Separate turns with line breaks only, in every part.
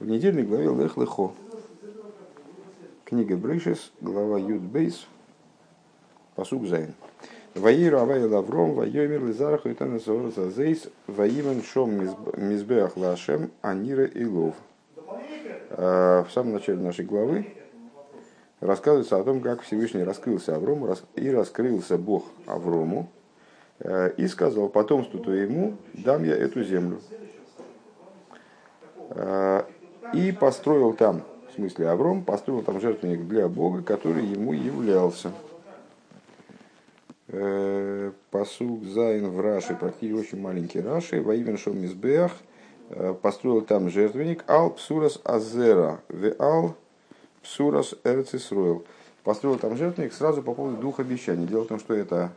в недельной главе Лех Лехо. Книга Брейшис, глава Юд Бейс, посук Зайн. Ваиру Авай Лавром, Вайомир Лизараху и Танасор Зазейс, Ваимен Шом Мизбеах Лашем, Анира и Лов. В самом начале нашей главы рассказывается о том, как Всевышний раскрылся Аврому и раскрылся Бог Аврому э, и сказал потомству твоему, дам я эту землю. Э, и построил там, в смысле Авром, построил там жертвенник для Бога, который ему являлся. Э, посуг Зайн в Раши, практически очень маленький Раши, во имя Мизбеах, построил там жертвенник Ал Псурас Азера, Ве Ал Псурас Эрцисруэл. Построил там жертвенник сразу по поводу двух обещаний. Дело в том, что это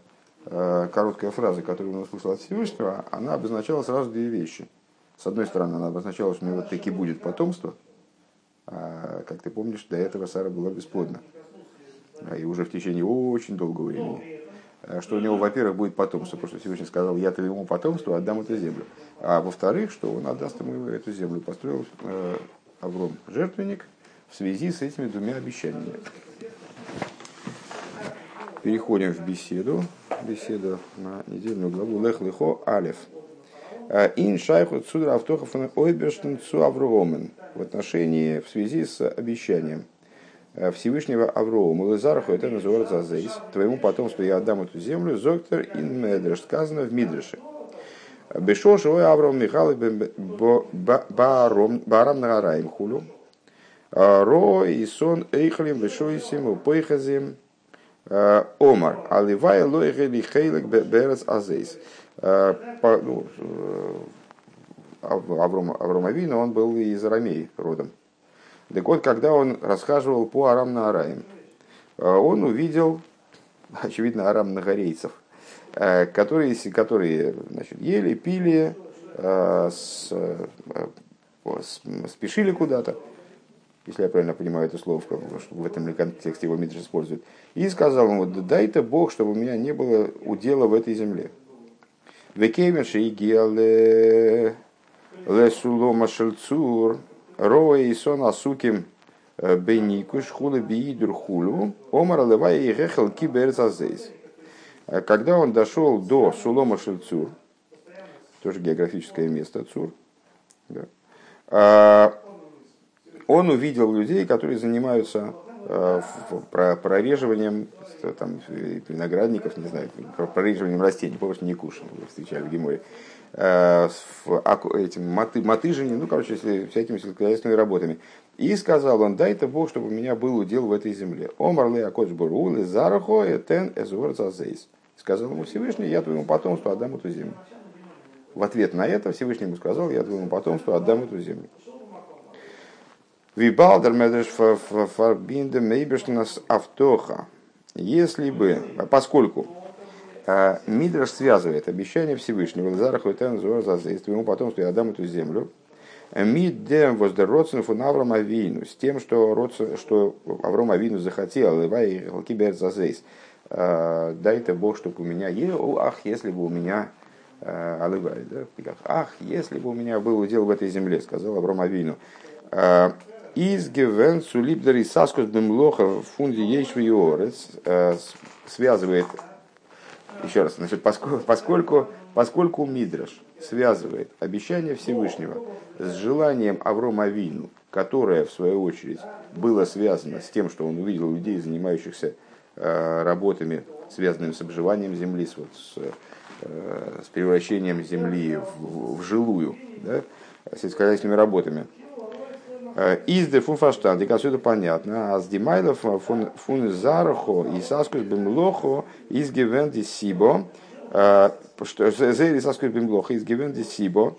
э, короткая фраза, которую он услышал от Всевышнего, она обозначала сразу две вещи. С одной стороны, она обозначала, что у него таки будет потомство. А, как ты помнишь, до этого Сара была бесплодна. А, и уже в течение очень долгого времени. А, что у него, во-первых, будет потомство, потому что Всевышний сказал, я твоему потомству отдам эту землю. А во-вторых, что он отдаст ему эту землю. Построил э, Авром жертвенник, в связи с этими двумя обещаниями. Переходим в беседу. Беседу на недельную главу Лех Лехо Алев. А, ин шайху цудра автохов ойберштен цу Авромен. В отношении, в связи с обещанием а, Всевышнего Авроому. Лезарху это называется Азейс. Твоему потомству я отдам эту землю. Зоктор ин Медреш. Сказано в Мидреше. Бешо живой Авраам Михайлов Барам Нагараем Хулю. Ро и сон эйхлим вешойсим упойхазим омар. Аливай лоихели хейлек берец азейс. Ну, Авром, Авром Авину, он был из Арамеи родом. Так вот, когда он расхаживал по Арам на Араим, он увидел, очевидно, Арам Нагорейцев, которые, которые значит, ели, пили, спешили куда-то если я правильно понимаю это слово, что в этом ли контексте его Мидриш использует, и сказал ему, дай-то Бог, чтобы у меня не было удела в этой земле. Векеменши и лесулома шельцур, роа и сон асуким э, бейникуш хулы биидур хулу, омар левая и рехел киберцазейс. Э, когда он дошел до Сулома Шельцур, тоже географическое место Цур, да, а, он увидел людей, которые занимаются прореживанием там, виноградников, не знаю, прореживанием растений, помнишь, не кушали, встречали в Геморе, э, этим маты, мотыжением, ну, короче, всякими сельскохозяйственными работами. И сказал он, дай-то Бог, чтобы у меня был удел в этой земле. Омар ле акоч бурулы зарахо этен эзуэр. Сказал ему Всевышний, я твоему потомству отдам эту землю. В ответ на это Всевышний ему сказал, я твоему потомству отдам эту землю. Вибалдер медреш фарбинде мейбешнас автоха. Если бы, поскольку э, Мидраш связывает обещание Всевышнего, Лазараху и за твоему потомству я отдам эту землю, Миддем воздеродцен фун Авраам Авину, с тем, что, что Авраам Авину захотел, Левай Лкибер Зазейс, э, дай-то Бог, чтобы у меня, ах, если бы у меня Алывай, да? ах, если бы у меня был удел в этой земле, сказал Авраам Авину. Из гевен сулибдери саскус бемлоха фунди ейшвиорец э, связывает, еще раз, значит, поскольку, поскольку, поскольку Мидраш связывает обещание Всевышнего с желанием Аврома Вину, которое, в свою очередь, было связано с тем, что он увидел людей, занимающихся э, работами, связанными с обживанием земли, с, вот, с, э, с превращением земли в, в жилую, да, сельскохозяйственными работами – из де фун фаштандик, отсюда понятно. А с димайлов фун зарахо и саскус бимлохо из гивенди сибо. Что зейли саскус бимлохо из гивенди сибо.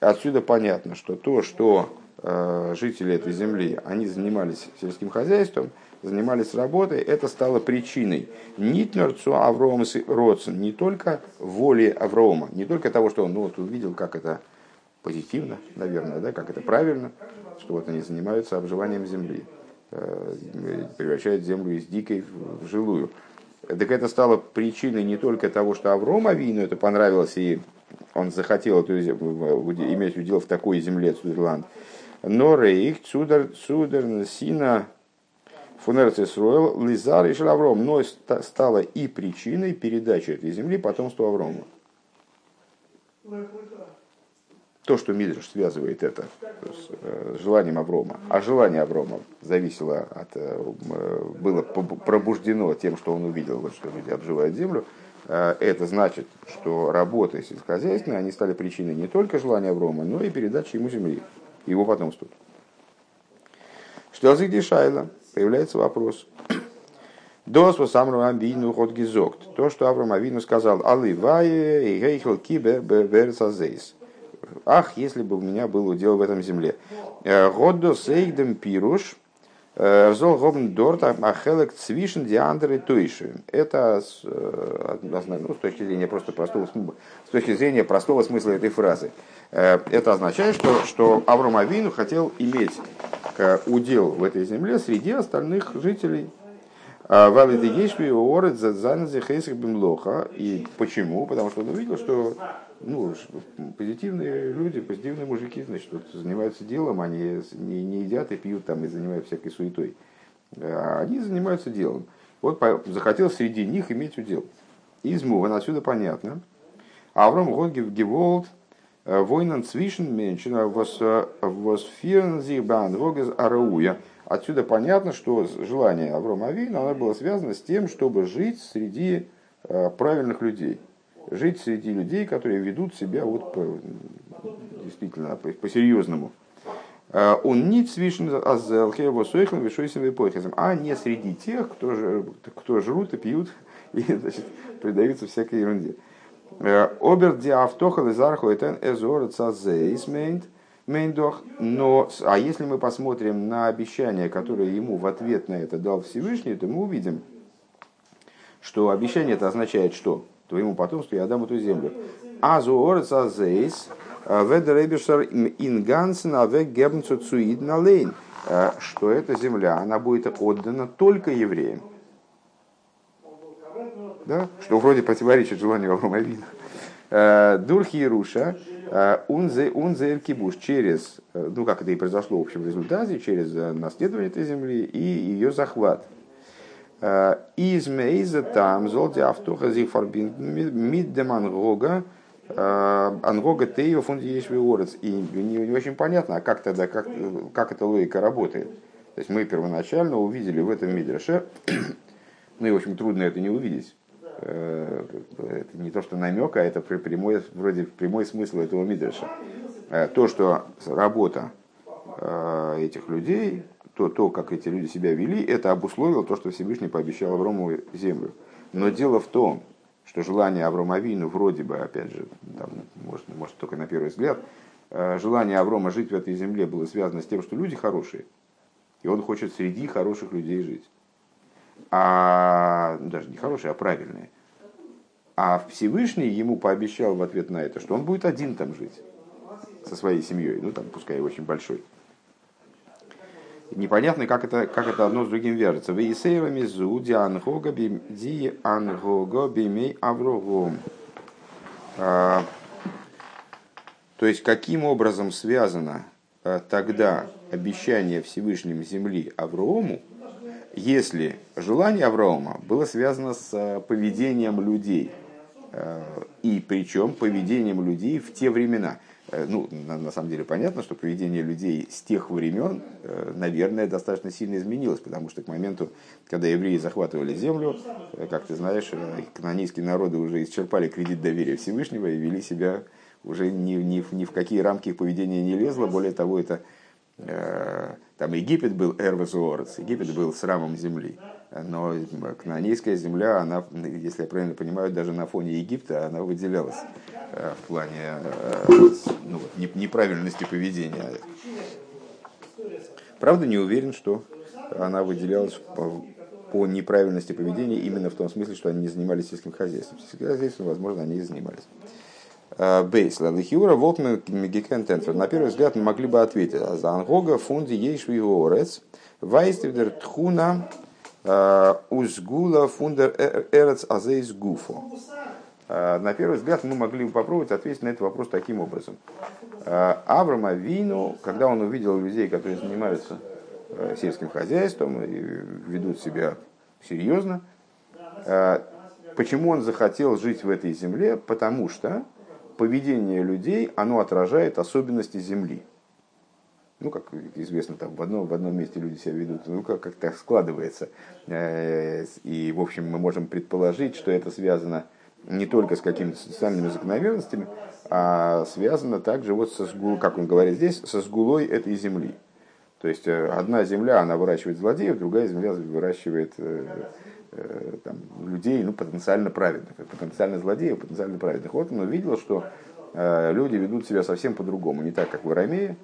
Отсюда понятно, что то, что жители этой земли, они занимались сельским хозяйством, занимались работой, это стало причиной нитнерцу Аврома Родсен, не только воли Аврома, не только того, что он ну, вот, увидел, как это позитивно, наверное, да, как это правильно, что вот они занимаются обживанием земли, э, превращают землю из дикой в жилую. Так это стало причиной не только того, что Авром Авину это понравилось, и он захотел эту иметь удел в такой земле, Цудерланд, Норейх, Цудер, Цудер, Сина, Фунерцис Ройл, Лизар и Шалавром, но стало и причиной передачи этой земли потомству Аврома. То, что Мидриш связывает это с э, желанием Аврома, а желание Аврома зависело от, э, было пробуждено тем, что он увидел, вот, что люди обживают землю, э, это значит, что работы сельскохозяйственные, они стали причиной не только желания Аврома, но и передачи ему земли, его потомству. Что за Шайла? Появляется вопрос. Дос was Амрам Авину ход гизокт. То, что Авраам Авину сказал, Алы и гейхел кибе берцазейс. Ах, если бы у меня был удел в этом земле. Э, Годдо сейгдем пируш, э, Зол гобн дорт ахелек цвишен диандер и. Это э, ну, с точки зрения просто простого с точки зрения простого смысла этой фразы. Это означает, что, что Авраам Авину хотел иметь удел в этой земле среди остальных жителей Валидегейшви орет за хейсах бимлоха. И почему? Потому что он увидел, что ну, позитивные люди, позитивные мужики, значит, вот, занимаются делом, они не, не едят и пьют там и занимаются всякой суетой. А они занимаются делом. Вот захотел среди них иметь удел. Измуван, отсюда понятно. Авром Гогев Геволд, э, Войнан Цвишен Меншина, Восфирн Зибан, Вогез Арауя. Отсюда понятно, что желание Аврома Авина оно было связано с тем, чтобы жить среди э, правильных людей. Жить среди людей, которые ведут себя вот по, действительно по-серьезному. Э, он не цвишен азелхе восойхлым вишойсим эпохизм, а не среди тех, кто, же, кто жрут и пьют и значит, предаются всякой ерунде. Э, Обер диавтоха лизарху этен эзор Мейндох. Но, а если мы посмотрим на обещание, которое ему в ответ на это дал Всевышний, то мы увидим, что обещание это означает что? Твоему потомству я дам эту землю. Азу орец азейс э, ведеребишер ингансен авек гебнцу цуид на лейн. Э, что эта земля, она будет отдана только евреям. Да? Что вроде противоречит желанию Авраама Э, Дурхи и Руша, э, унзе унзе кибуш через, ну как это и произошло в общем результате, через наследование этой земли и ее захват. Из мейза там золти автоха зих фарбин миддем ангога ангога тею фунди есть И не, очень понятно, а как тогда, как, как эта логика работает. То есть мы первоначально увидели в этом мидреше, ну и в общем трудно это не увидеть, Э, это не то что намек, а это прямой, вроде прямой смысл этого мидраша. Э, то, что работа э, этих людей, то, то, как эти люди себя вели, это обусловило то, что Всевышний пообещал Аврому землю. Но дело в том, что желание Аврома Авину вроде бы, опять же, там, может, может только на первый взгляд, желание Аврома жить в этой земле было связано с тем, что люди хорошие. И он хочет среди хороших людей жить а даже не хорошие, а правильные. А Всевышний ему пообещал в ответ на это, что он будет один там жить со своей семьей, ну там пускай очень большой. Непонятно, как это, как это одно с другим вяжется. Вейсейвами зу ангога бимей аврогом. А, то есть, каким образом связано а, тогда обещание Всевышним земли Аврому если желание Авраама было связано с э, поведением людей, и причем поведением людей в те времена. Э, ну, на, на самом деле понятно, что поведение людей с тех времен, наверное, достаточно сильно изменилось, потому что к моменту, когда евреи захватывали землю, как ты знаешь, канонийские народы уже исчерпали кредит доверия Всевышнего и вели себя уже ни, ни, ни в какие рамки их поведения не лезло. Более того, это там Египет был Эрвазуорец, Египет был срамом земли. Но кнанейская земля, она, если я правильно понимаю, даже на фоне Египта она выделялась э, в плане э, ну, неправильности поведения. Правда, не уверен, что она выделялась по, по неправильности поведения именно в том смысле, что они не занимались сельским хозяйством. Сельским хозяйством, возможно, они и занимались. Э, Бейс, Лихиура, Волтмен, Мегикен Тенфер. На первый взгляд мы могли бы ответить. «А за Ангога, Фунди, Ейшви, Орец, Вайстевдер, Тхуна, э, Узгула, Фундер, э, Эрец, Азейс, Гуфо. На первый взгляд мы могли бы попробовать ответить на этот вопрос таким образом. Авраам Авину, когда он увидел людей, которые занимаются сельским хозяйством и ведут себя серьезно, почему он захотел жить в этой земле? Потому что поведение людей, оно отражает особенности земли ну, как известно, там в одном, в одном месте люди себя ведут, ну, как, как так складывается. Э, и, в общем, мы можем предположить, что это связано не только с какими-то социальными закономерностями, а связано также, вот со сгул, как он говорит здесь, со сгулой этой земли. То есть э, одна земля, она выращивает злодеев, другая земля выращивает э, там, людей, ну, потенциально праведных, потенциально злодеев, потенциально праведных. Вот он увидел, что люди ведут себя совсем по-другому, не так, как в Арамее,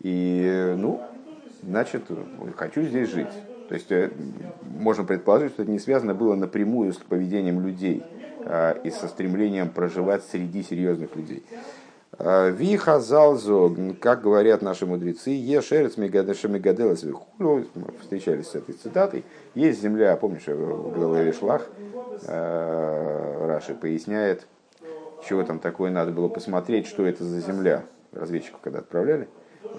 и, ну, значит, хочу здесь жить. То есть э, можно предположить, что это не связано было напрямую с поведением людей а, и со стремлением проживать среди серьезных людей. А, Виха залзо, как говорят наши мудрецы, ешерец мегаделес встречались с этой цитатой. Есть земля, помнишь, в голове Шлах, а, Раши поясняет, чего там такое надо было посмотреть, что это за земля, разведчиков когда отправляли.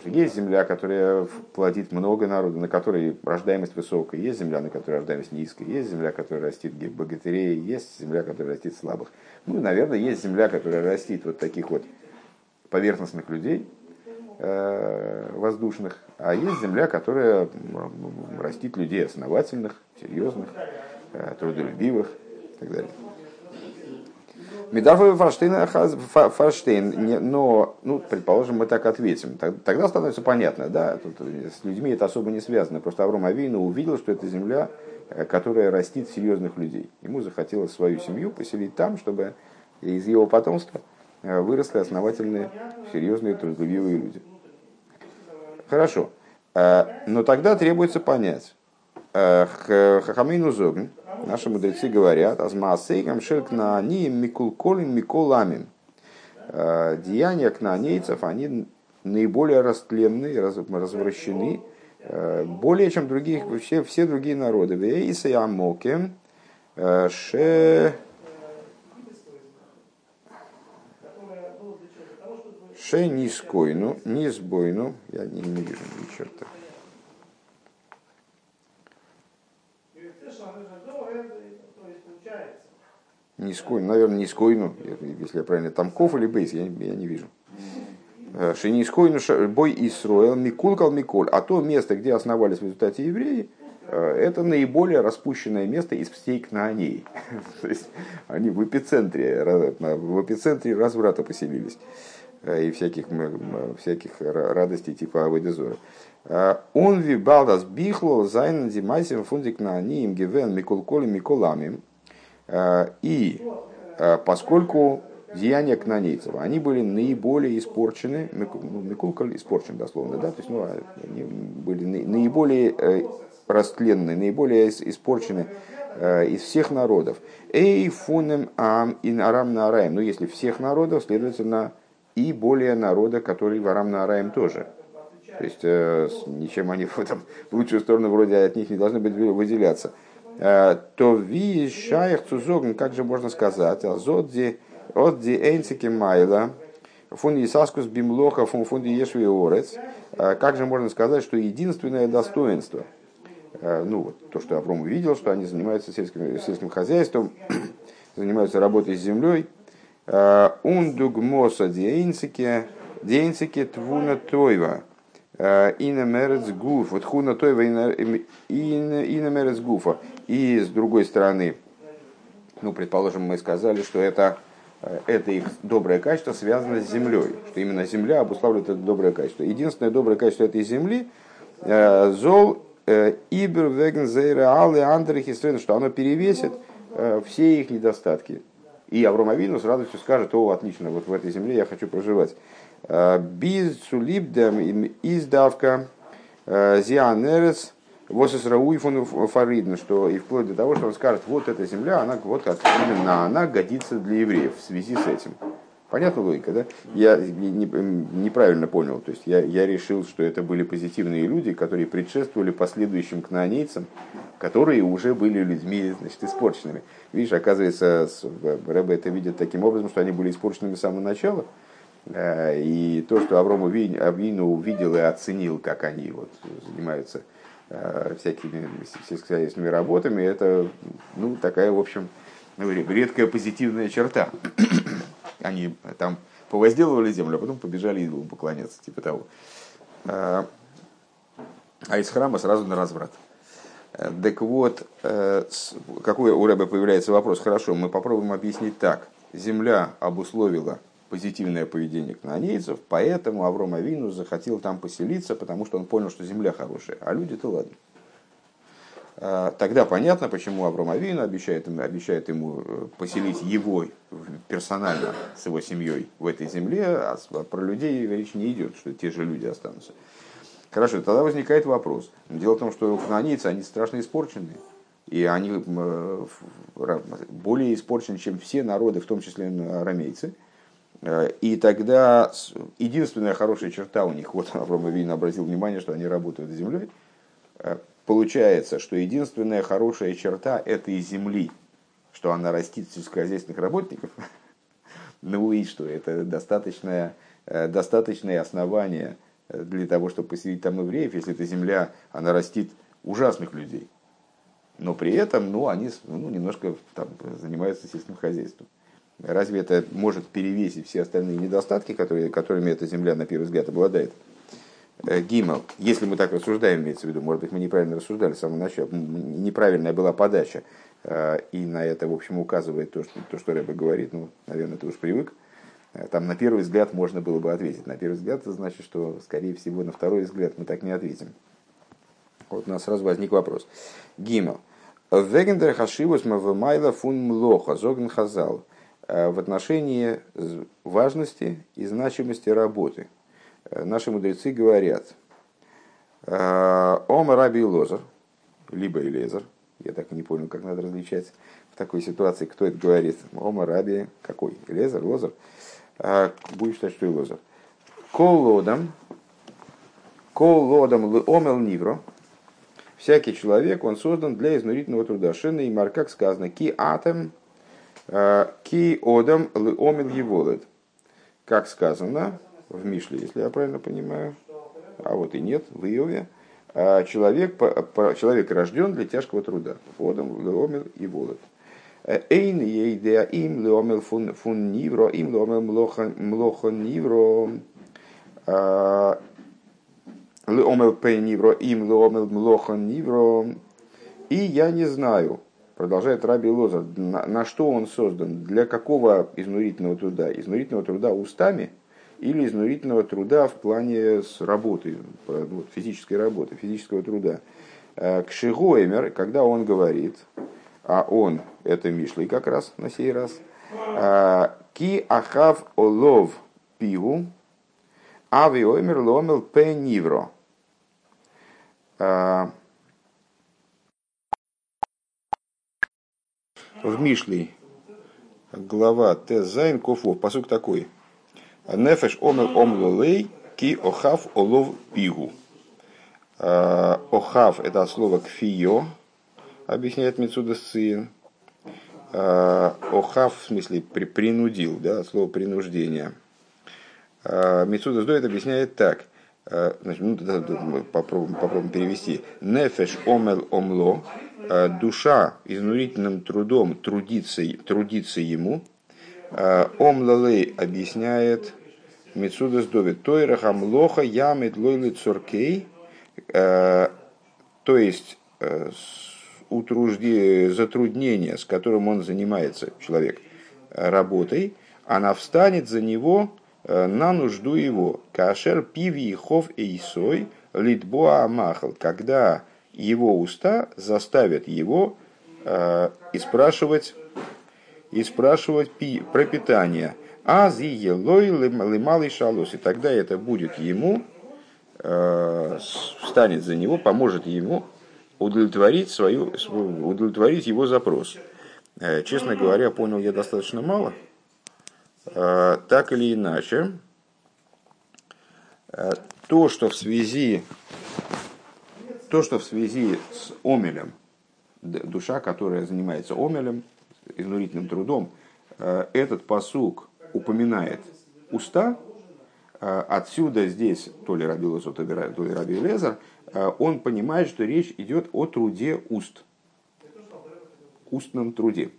Есть земля, которая плодит много народу, на которой рождаемость высокая, есть земля, на которой рождаемость низкая, есть земля, которая растит богатырей, есть земля, которая растит слабых. Ну, наверное, есть земля, которая растит вот таких вот поверхностных людей, э, воздушных, а есть земля, которая растит людей основательных, серьезных, э, трудолюбивых и так далее. Медарфовый Форштейн, но, ну, предположим, мы так ответим. Тогда становится понятно, да, тут с людьми это особо не связано. Просто Авром Авину увидел, что это земля, э, которая растит серьезных людей. Ему захотелось свою семью поселить там, чтобы из его потомства э, выросли основательные, серьезные, трудолюбивые люди. Хорошо. Э, но тогда требуется понять. Хахамейну Зогн, Наши мудрецы говорят, азмаасейгам шельк на они микулколин миколамин. Э, деяния кнанейцев, они наиболее растленны, развращены, э, более чем других, все, все другие народы. Вейса ямоке э, ше ше низкойну, низбойну, я не, не вижу ни черта. Низкой, наверное, низкойну, если я правильно, там ков или бейс, я, я не вижу. Э, Шенискойну бой Исроил, Микулкал Миколь. А то место, где основались в результате евреи, э, это наиболее распущенное место из всей Кнааней. То есть они в эпицентре, в эпицентре разврата поселились и всяких, всяких радостей типа Аведезора. Он вибалдас бихло зайн димайсим фундик на им гивен микулколи миколамим. Э, и э, поскольку деяния кнанейцев, они были наиболее испорчены, Микулкаль испорчен дословно, да, то есть ну, они были наиболее э, растленны, наиболее испорчены из всех народов. Эй фунем ам ин арам на араем. Ну, если всех народов, следовательно, и более народа, который в арам на араем тоже. То есть, ничем они в, этом, в лучшую сторону вроде от них не должны быть выделяться. Э, то ви шаях цузогн, как же можно сказать, азодди отди энцики майла, фунди саскус бимлоха фун фунди ешви орец, э, как же можно сказать, что единственное достоинство, э, ну вот то, что Авром увидел, что они занимаются сельским, сельским хозяйством, занимаются работой с землей, ундуг моса диэнцике, диэнцике твуна тойва, Ина мерец гуф, вот хуна тойва ина мерец гуфа. И с другой стороны, ну, предположим, мы сказали, что это, э, это их доброе качество связано с землей, что именно земля обуславливает это доброе качество. Единственное доброе качество этой земли э, зол э, ибер веген зейра алы андрехи что оно перевесит все их недостатки. И Авром Авину с радостью скажет, о, отлично, вот в этой земле я хочу проживать. Без цулибдем издавка зианерец Восис Рауи Фаридна, что и вплоть до того, что он скажет, вот эта земля, она вот как именно она годится для евреев в связи с этим. Понятна логика, да? Я неправильно понял. То есть я, я решил, что это были позитивные люди, которые предшествовали последующим кнаанейцам, которые уже были людьми значит, испорченными. Видишь, оказывается, Рэбе это видит таким образом, что они были испорченными с самого начала. Э, и то, что Авром Авину увидел и оценил, как они вот занимаются э, всякими сельскохозяйственными работами, это ну, такая, в общем, ну, редкая позитивная черта. Они там повозделывали землю, а потом побежали идолам поклоняться, типа того. А, а из храма сразу на разврат. Э, так вот, э, какой у Рэба появляется вопрос? Хорошо, мы попробуем объяснить так. Земля обусловила позитивное поведение кнанейцев, поэтому Авром Авину захотел там поселиться, потому что он понял, что земля хорошая, а люди-то ладно. А, тогда понятно, почему Авром Авину обещает, обещает ему э, поселить его персонально с его семьей в этой земле, а про людей речь не идет, что те же люди останутся. Хорошо, тогда возникает вопрос. Дело в том, что кнанийцы, они страшно испорченные. И они э, более испорчены, чем все народы, в том числе арамейцы. Э, и тогда единственная хорошая черта у них, вот Авраам Авин обратил внимание, что они работают землей, Получается, что единственная хорошая черта этой земли, что она растит сельскохозяйственных работников, ну и что это достаточное, э, достаточное основание э, для того, чтобы поселить там евреев, если эта земля, она растит ужасных людей. Но при этом, ну, они ну, немножко там, занимаются сельским хозяйством. Разве это может перевесить все остальные недостатки, которые, которыми эта земля, на первый взгляд, обладает? Э, Гимал, если мы так рассуждаем, имеется в виду, может быть, мы неправильно рассуждали с самого начала, неправильная была подача, э, и на это, в общем, указывает то, что, то, что Рэбе говорит, ну, наверное, ты уж привык, э, там на первый взгляд можно было бы ответить. На первый взгляд это значит, что, скорее всего, на второй взгляд мы так не ответим. Вот у нас сразу возник вопрос. Гимал. Вегендер хашивус мавамайла фун млоха зоген хазал. В отношении важности и значимости работы – наши мудрецы говорят, э, Ома Раби Лозер, либо Элезер, я так и не понял, как надо различать в такой ситуации, кто это говорит. Ома Раби какой? Элезер, Лозер? А, будем считать, что и Лозер. Кол лодом, кол лодом омел нивро, всякий человек, он создан для изнурительного труда. Шина и мар, как сказано, ки атом, э, ки одам омел еволет. Как сказано, в Мишле, если я правильно понимаю, а вот и нет, в Иове, а человек, человек рожден для тяжкого труда. Водом, леомел и волод. Эйн ейдеа им леомел фун нивро, им леомел млоха нивро, а, леомел пей нивро, им леомел млоха нивро. И я не знаю, продолжает Раби Лоза, на, на что он создан, для какого изнурительного труда? Изнурительного труда устами – или изнурительного труда в плане с работы, вот, физической работы, физического труда. Э, к Шигоймер, когда он говорит, а он, это Мишлей как раз на сей раз, э, ки ахав олов пиву, авиоймер ломел пенивро. Э, в Мишлей, глава Тезайн Кофов, посук такой – Нефеш омел омлулей ки охав олов пигу. А, охав это от слова кфио, объясняет Мецуда Сцин. А, охав в смысле при, принудил, да, слово принуждение. А, Мецуда Сдоет объясняет так. Значит, ну, да, попробуем, попробуем перевести. Нефеш омел омло, душа изнурительным трудом трудится, трудится ему. Омлалей объясняет Мецуда сдовит. Тойра хамлоха ямит лойлы цуркей. Э, то есть э, утружди, затруднение, с которым он занимается, человек, работой, она встанет за него э, на нужду его. Кашер пиви хов эйсой литбоа амахал. Когда его уста заставят его и спрашивать, и спрашивать пи, про питание – Аз и елой лымалый шалос. И тогда это будет ему, э, встанет за него, поможет ему удовлетворить, свою, удовлетворить его запрос. Э, честно говоря, понял я достаточно мало. Так или иначе, то, что в связи, то, что в связи с омелем, душа, которая занимается омелем, изнурительным трудом, этот посук упоминает уста, отсюда здесь, то ли Раби Лозу, то ли Раби Лезер, он понимает, что речь идет о труде уст, устном труде.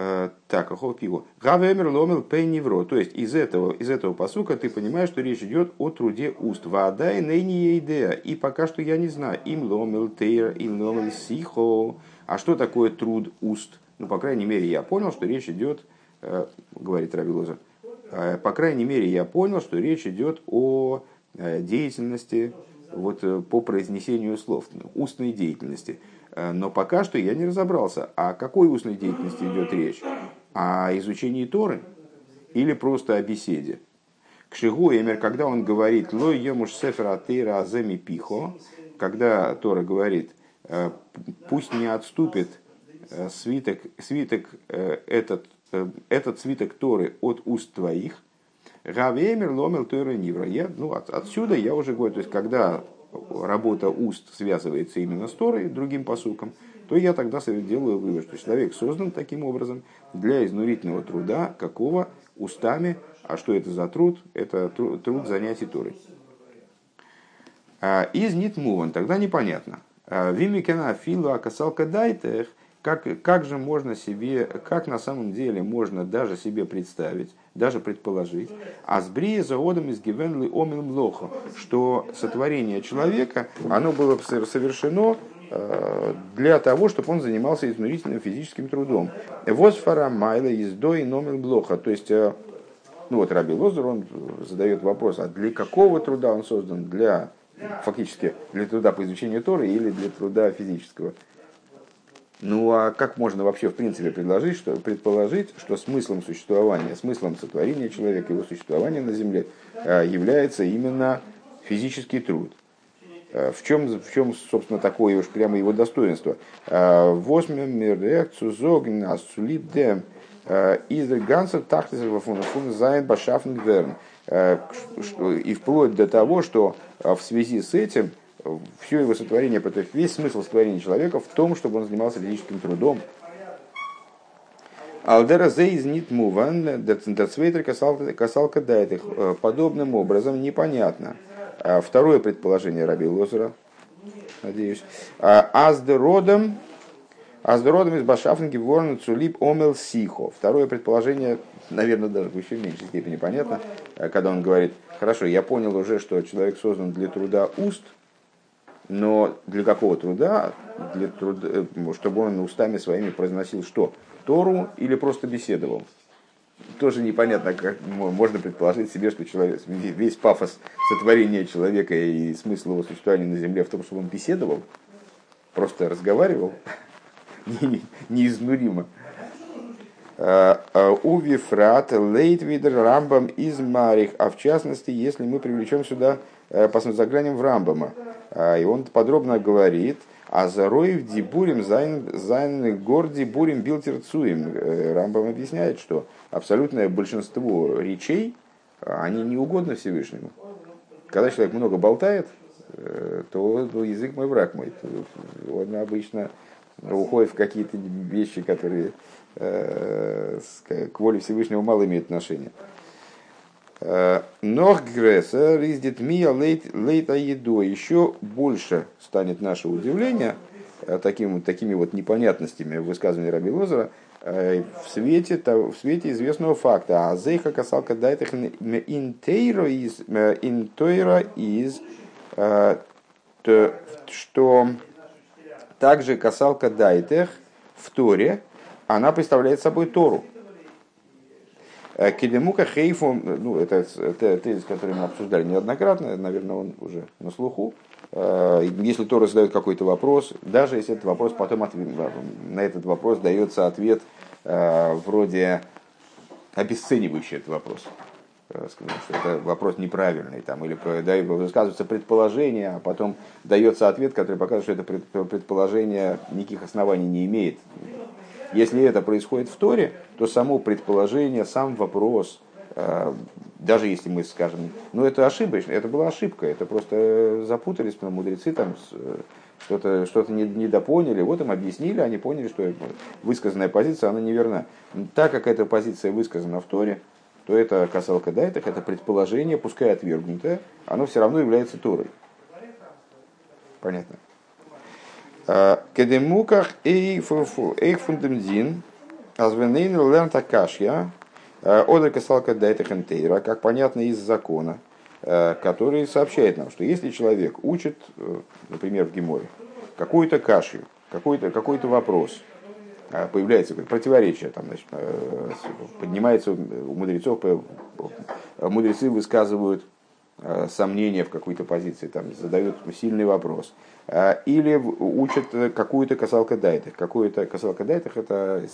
Э, так, ахол пиво. Гавемер ломил пейневро. То есть из этого, из этого посука ты понимаешь, что речь идет о труде уст. Вода и ныне идея. И пока что я не знаю. Им ломил тейр, им ломил сихо. А что такое труд уст? Ну, по крайней мере, я понял, что речь идет, э, говорит Равилоза, э, по крайней мере, я понял, что речь идет о деятельности вот, по произнесению слов, устной деятельности. Э, но пока что я не разобрался, о какой устной деятельности идет речь. О изучении Торы или просто о беседе. К Шигу Эмер, когда он говорит «Лой емуш сефер атеира аземи пихо», когда Тора говорит «Э, «Пусть не отступит э, свиток, свиток этот, этот свиток Торы от уст твоих», Гавемер ломил Тора Нивра. Я, ну, от, отсюда я уже говорю, то есть, когда работа уст связывается именно с Торой, другим посуком, то я тогда делаю вывод, что человек создан таким образом для изнурительного труда, какого устами, а что это за труд? Это труд занятий Торой. А, из Нитмуван, тогда непонятно. А, Вимикена филу акасалка дайтех, как, как же можно себе, как на самом деле можно даже себе представить, даже предположить, а с брия заводом из гивенли омил лохо, что сотворение человека, оно было совершено э, для того, чтобы он занимался изнурительным физическим трудом. Восфара майла ездой номер блоха. То есть, э, ну вот Раби Лозер, он задает вопрос, а для какого труда он создан? Для, фактически, для труда по изучению Торы или для труда физического? Ну а как можно вообще в принципе предложить, что, предположить, что смыслом существования, смыслом сотворения человека, его существования на Земле э, является именно физический труд? Э, в чем, в чем собственно, такое уж прямо его достоинство? Э, Восьмем реакцию зогна сулидем из ганса тахтисова фун зайн башафн гверн. И вплоть до того, что в связи с этим все его сотворение, то весь смысл сотворения человека в том, чтобы он занимался физическим трудом. Алдера нит муван, децвейтер касалка дает их. Э, подобным образом непонятно. А второе предположение Раби Лозера, надеюсь. А, Аздеродом, Аздеродом из Башафнги Ворн Цулип Омел Сихо. Второе предположение, наверное, даже в еще меньшей степени понятно, э, когда он говорит, хорошо, я понял уже, что человек создан для труда уст – но для какого труда? Для труда, э, чтобы он устами своими произносил что? Тору или просто беседовал? Тоже непонятно, как можно предположить себе, что человек, весь пафос сотворения человека и смысл его существования на земле в том, чтобы он беседовал, просто разговаривал, неизнуримо. А, а, у Вифрат, Лейтвидер, Рамбам из Марих, а в частности, если мы привлечем сюда, э, посмотрим, заглянем в Рамбама, а, и он подробно говорит, а зароев дибурим зайн горди бурим билтерцуем. Э, Рамбам объясняет, что абсолютное большинство речей, они не угодны Всевышнему. Когда человек много болтает, э, то ну, язык мой враг мой. Он обычно уходит в какие-то вещи, которые э, к воле Всевышнего мало имеют отношения. Нох Грессер издит мия лейта еду. Еще больше станет наше удивление э, таким, такими вот непонятностями в высказывании Раби Лозера э, в свете, в свете известного факта. А зейха касалка из э, интойра из что также касалка дайтех в Торе, она представляет собой Тору. Э, Кедемука Хейфу, ну, это, тезис, который мы обсуждали неоднократно, наверное, он уже на слуху. Э, если Тора задает какой-то вопрос, даже если этот вопрос потом ответ, на этот вопрос дается ответ э, вроде обесценивающий этот вопрос, что это вопрос неправильный, там, или да, высказывается предположение, а потом дается ответ, который показывает, что это предположение никаких оснований не имеет. Если это происходит в Торе, то само предположение, сам вопрос, э, даже если мы скажем, ну это ошибочно, это была ошибка, это просто запутались, мудрецы там что-то что не, недопоняли, вот им объяснили, они поняли, что высказанная позиция, она неверна. Так как эта позиция высказана в Торе, то это касалка дайтах, это предположение, пускай отвергнутое, оно все равно является Торой. Понятно. Кедемуках эйх фундамдин, азвенейн лерн такашья, а, одер касалка дайтах энтейра, как понятно из закона, который сообщает нам, что если человек учит, э, например, в Геморе, какую-то кашью, какой-то какой вопрос, а, появляется противоречие, там, значит, э, поднимается у мудрецов, мудрецы высказывают э, сомнения в какой-то позиции, там, задают сильный вопрос. А, или учат какую-то касалка дайтах. Какую-то касалка дайтах это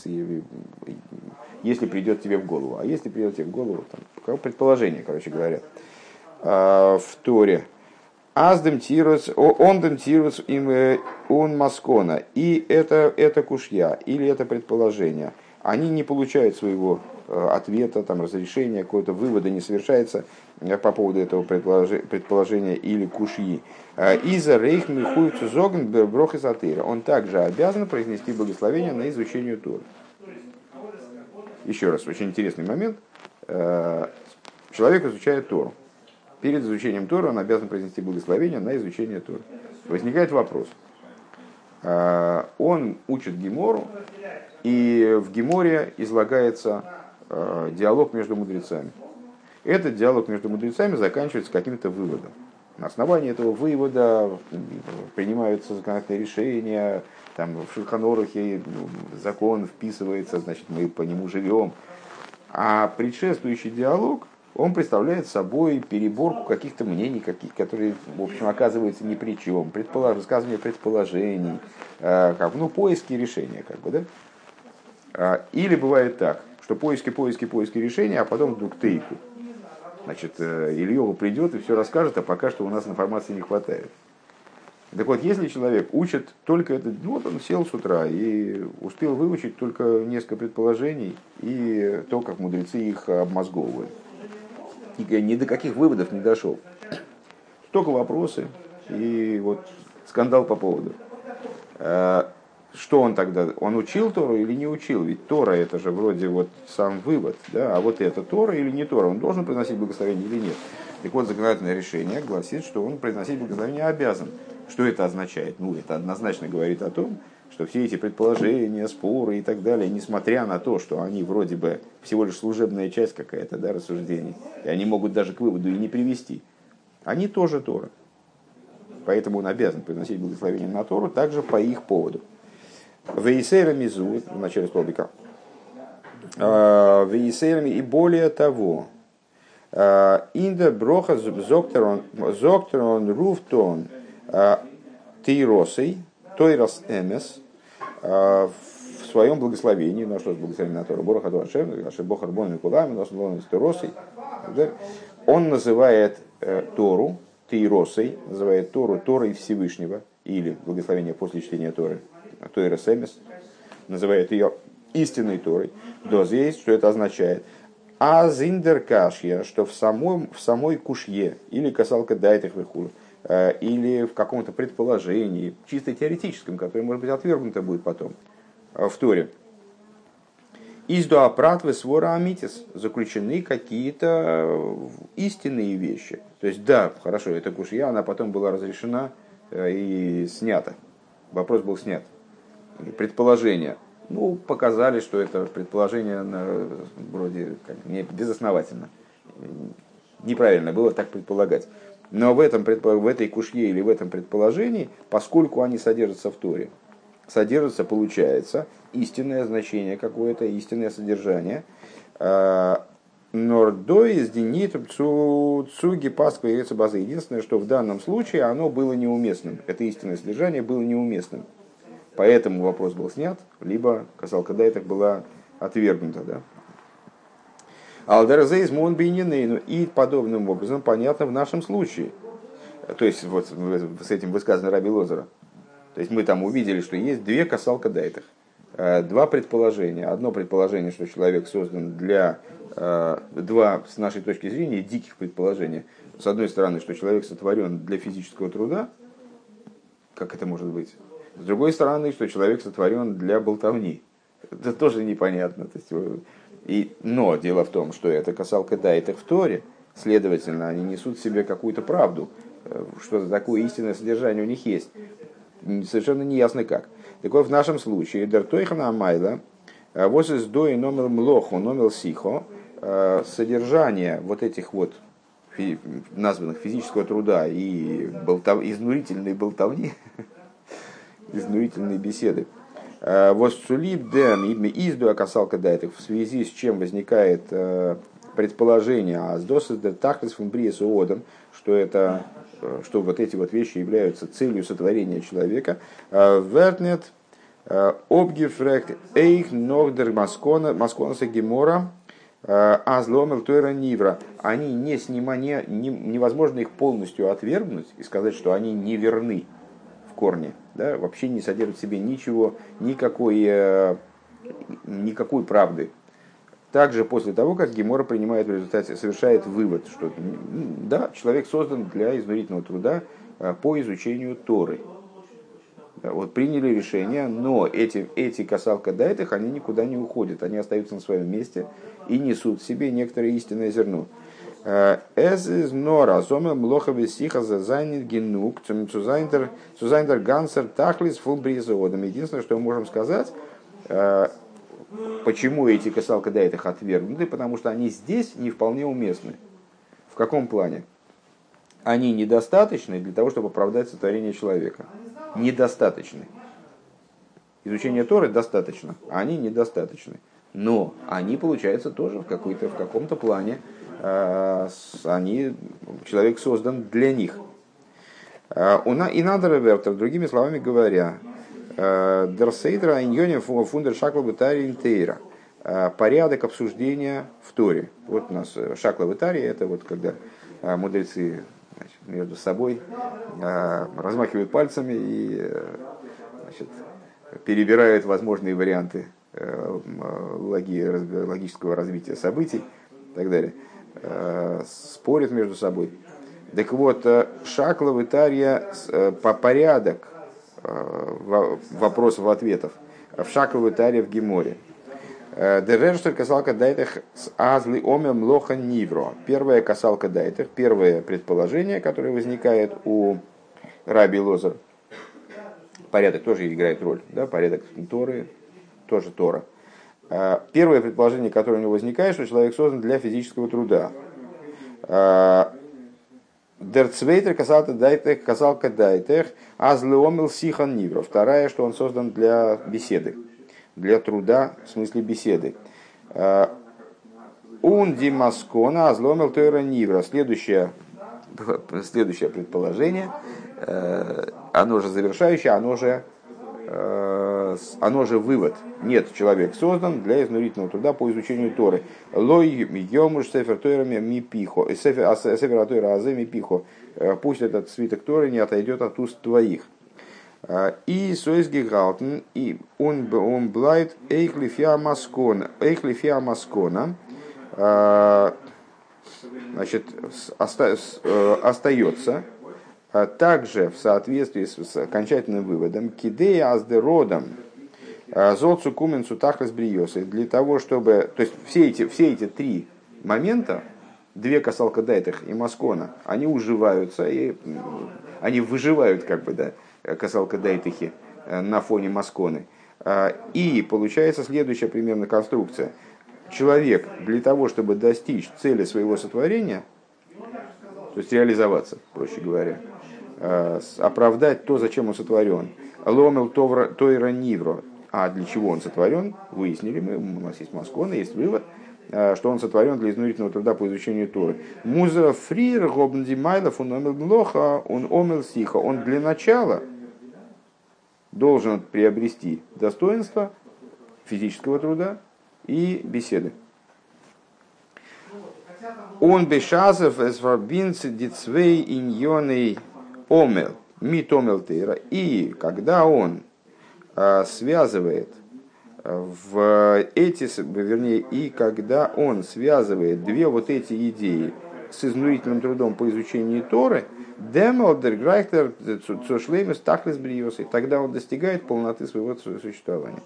если придет тебе в голову. А если придет тебе в голову, там, предположение, короче говоря, а, в Торе. Аздем тирус, ондем тирус им э, он маскона. И это, это кушья, или это предположение. Они не получают своего э, ответа, там, разрешения, какого-то вывода не совершается э, по поводу этого предположения или кушьи. Иза рейх михуицу зогн брох и Он также обязан произнести благословение на изучение Торы. Еще раз, очень интересный момент. Человек изучает Тору перед изучением Тора он обязан произнести благословение на изучение Тора. Возникает вопрос. Он учит Гемору, и в Геморе излагается диалог между мудрецами. Этот диалог между мудрецами заканчивается каким-то выводом. На основании этого вывода принимаются законодательные решения, там в Шульханорухе закон вписывается, значит, мы по нему живем. А предшествующий диалог он представляет собой переборку каких-то мнений, каких, которые, в общем, оказываются ни при чем, предполож, высказывание предположений, э, как, ну, поиски решения, как бы, да? А, или бывает так, что поиски, поиски, поиски решения, а потом вдруг тейку. Значит, э, Ильева придет и все расскажет, а пока что у нас информации не хватает. Так вот, если человек учит только это, ну вот он сел с утра и успел выучить только несколько предположений и то, как мудрецы их обмозговывают ни до каких выводов не дошел. Только вопросы и вот скандал по поводу. Что он тогда? Он учил Тору или не учил? Ведь Тора это же вроде вот сам вывод, да? а вот это Тора или не Тора? Он должен произносить благословение или нет? Так вот, законодательное решение гласит, что он произносить благословение обязан. Что это означает? Ну, это однозначно говорит о том, что все эти предположения, споры и так далее, несмотря на то, что они вроде бы всего лишь служебная часть какая-то да, рассуждений, и они могут даже к выводу и не привести, они тоже Тора. Поэтому он обязан приносить благословение на Тору также по их поводу. Вейсейрами зу, в начале столбика. А, Вейсейрами и более того, а, Инда броха зоктерон руфтон а, тиросой, тойрос эмес, в своем благословении, ну что же благословение на Тору, Бороха Дуашем, Бохар Бон Микулами, Носан Стеросой, он называет э, Тору, Тейросой, называет Тору Торой Всевышнего, или благословение после чтения Торы, Тойра Семес, называет ее истинной Торой. Доз есть, что это означает. А зиндер кашья, что в, самом, в самой кушье, или касалка дайтых вихур, э, или в каком-то предположении, чисто теоретическом, которое, может быть, отвергнуто будет потом, Э, в Торе. Из дуапратвы свора амитис заключены какие-то э, истинные вещи. То есть, да, хорошо, эта кушья, она потом была разрешена и снята. Вопрос был снят. Предположение. Ну, показали, что это предположение вроде как, не безосновательно. Неправильно было так предполагать. Но в, этом, в этой кушье или в этом предположении, поскольку они содержатся в Торе, содержится, получается, истинное значение какое-то, истинное содержание. А, Нордо из Денит Цуги Пасква и. Единственное, что в данном случае оно было неуместным. Это истинное содержание было неуместным. Поэтому вопрос был снят, либо касалка дайтах была отвергнута. Да? Алдерзейз Монбининейну. И подобным образом понятно в нашем случае. То есть вот с этим высказано Раби Лозера. То есть мы там увидели, что есть две касалка дайтах. два предположения. Одно предположение, что человек создан для... Два, с нашей точки зрения, диких предположения. С одной стороны, что человек сотворен для физического труда, как это может быть? С другой стороны, что человек сотворен для болтовни. Это тоже непонятно. То есть, и, но дело в том, что это касалка да, это в Торе, следовательно, они несут в себе какую-то правду, что такое истинное содержание у них есть. Совершенно неясно как. Так вот, в нашем случае, Дертойхана Амайла, э, вот из дои номер млоху, номер сихо, э, содержание вот этих вот названных физического труда и болтов... изнурительной болтовни, изнурительной беседы. Э, Воссулип дем имя изду окасалка дайтых, в связи с чем возникает предположение, а с досыс де тахлис фумбриес что это что вот эти вот вещи являются целью сотворения человека. Э, Вертнет э, обгефрект эйх маскона масконаса гемора э, азломел тойра нивра. Они не снимание, не, невозможно их полностью отвергнуть и сказать, что они не верны в корне. Да, вообще не содержат в себе ничего, никакой, никакой правды также после того, как Гемора принимает в результате, совершает вывод, что да, человек создан для изнурительного труда а, по изучению Торы. Вот приняли решение, но эти, эти касалка дайтых, они никуда не уходят, они остаются на своем месте и несут в себе некоторое истинное зерно. Э, эз из нора, зоме млохове сиха за зайнит генук, цузайндер гансер тахлис фулбризоводом. Единственное, что мы можем сказать, э, Почему эти касалка дайтах отвергнуты? Потому что они здесь не вполне уместны. В каком плане? Они недостаточны для того, чтобы оправдать сотворение человека. Недостаточны. Изучение Торы достаточно, а они недостаточны. Но они, получается, тоже в, какой-то, в каком-то плане, э, они, человек создан для них. Э, и надо, Роберта, другими словами говоря, Э, Дерсейдра иньоне фундер шакла. Э, порядок обсуждения в Торе. Вот у нас э, шакла бытари, это вот когда мудрецы значит, между собой размахивают пальцами и значит, перебирают возможные варианты логического развития событий и так далее. Спорят между собой. Так вот, шакла бытария по порядок Э, вопросов, ответов в Шаковой Таре в Геморе. Э, Дерерштер касалка дайтех с азли омем лоха нивро. Первая касалка дайтех, первое предположение, которое возникает у Раби Лозер. Порядок тоже играет роль, да, порядок Торы, тоже Тора. Э, первое предположение, которое у него возникает, что человек создан для физического труда. Дерцвейтер касалка дайтех, касалка дайтех, азлеомил сихан нивро. Вторая, что он создан для беседы, для труда, в смысле беседы. Он димаскона азломил тойра нивро. Следующее, следующее предположение, э, оно же завершающее, оно же оно же вывод. Нет, человек создан для изнурительного труда по изучению Торы. Лой йомуш сефер тойрами ми пихо. Э, сефер а, тойра азе ми пихо. Э, пусть этот свиток Торы не отойдет от уст твоих. И соис гигалтен, и он блайт эйхлифия маскона. Эйхлифия маскона. Значит, остается а также в соответствии с окончательным выводом кидея аздеродом а, зоцу куменцу тахлес бриосы для того, чтобы... То есть все эти, все эти три момента, две касалка дайтых и маскона, они уживаются, и они выживают как бы, да, касалка дайтыхи э, на фоне масконы. А, и получается следующая примерно конструкция. Человек для того, чтобы достичь цели своего сотворения, то есть реализоваться, проще говоря, оправдать то, зачем он сотворен. Ломел тойра нивро. А для чего он сотворен, выяснили мы, у нас есть Маскон, есть вывод, э, что он сотворен для изнурительного труда по изучению Торы. Муза фрир гобнди майлов он омел блоха, он омел сиха. Он для начала должен приобрести достоинство физического труда и беседы. Он бешазов эсварбинц дицвей иньоный омел, мит омел тейра. И когда он а, связывает в эти, вернее, и когда он связывает две вот эти идеи с изнурительным трудом по изучению Торы, демалдер грайхтер цошлеймес таклес бриосы, тогда он достигает полноты своего существования.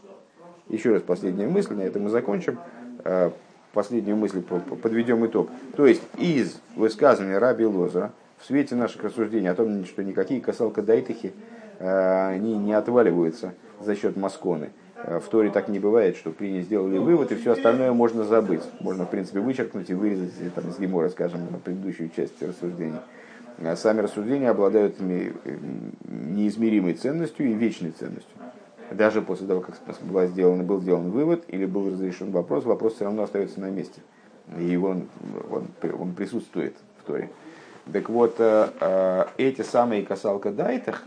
Еще раз последняя мысль, на этом мы закончим. Э, последнюю мысль подведем итог. То есть из высказывания Раби Лозера в свете наших рассуждений о том, что никакие касалка дайтахи э, они не отваливаются за счет Масконы. Э, в Торе так не бывает, что приняли, сделали вывод, и все остальное можно забыть. Можно, в принципе, вычеркнуть и вырезать там, из Гемора, скажем, на предыдущую часть рассуждений. А сами рассуждения обладают неизмеримой ценностью и вечной ценностью. Даже после того, как был сделан, был сделан вывод или был разрешен вопрос, вопрос все равно остается на месте. И он, он, он присутствует в Торе. Так вот, э, э, эти самые касалка дайтах,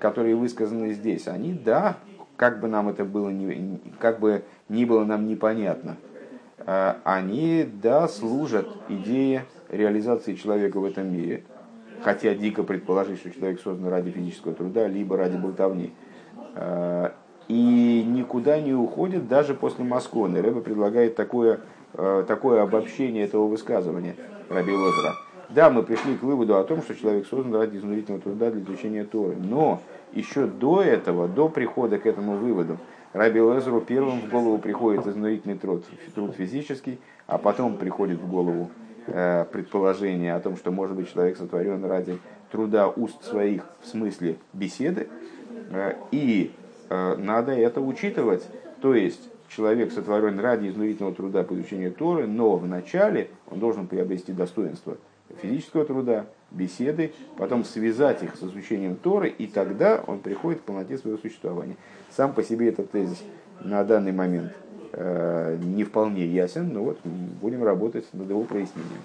которые высказаны здесь, они, да, как бы нам это было, не, как бы ни было нам непонятно, они, да, служат идее реализации человека в этом мире, хотя дико предположить, что человек создан ради физического труда, либо ради болтовни. И никуда не уходит даже после Масконы. Рэба предлагает такое, такое обобщение этого высказывания Раби Лозера. Да, мы пришли к выводу о том, что человек создан ради изнурительного труда для изучения Торы. Но еще до этого, до прихода к этому выводу, Раби Лезеру первым в голову приходит изнурительный труд, труд физический, а потом приходит в голову э, предположение о том, что может быть человек сотворен ради труда уст своих в смысле беседы, э, и э, надо это учитывать. То есть человек сотворен ради изнурительного труда по изучению Торы, но вначале он должен приобрести достоинство физического труда, беседы, потом связать их с изучением Торы, и тогда он приходит к полноте своего существования. Сам по себе этот тезис на данный момент э, не вполне ясен, но вот будем работать над его прояснением.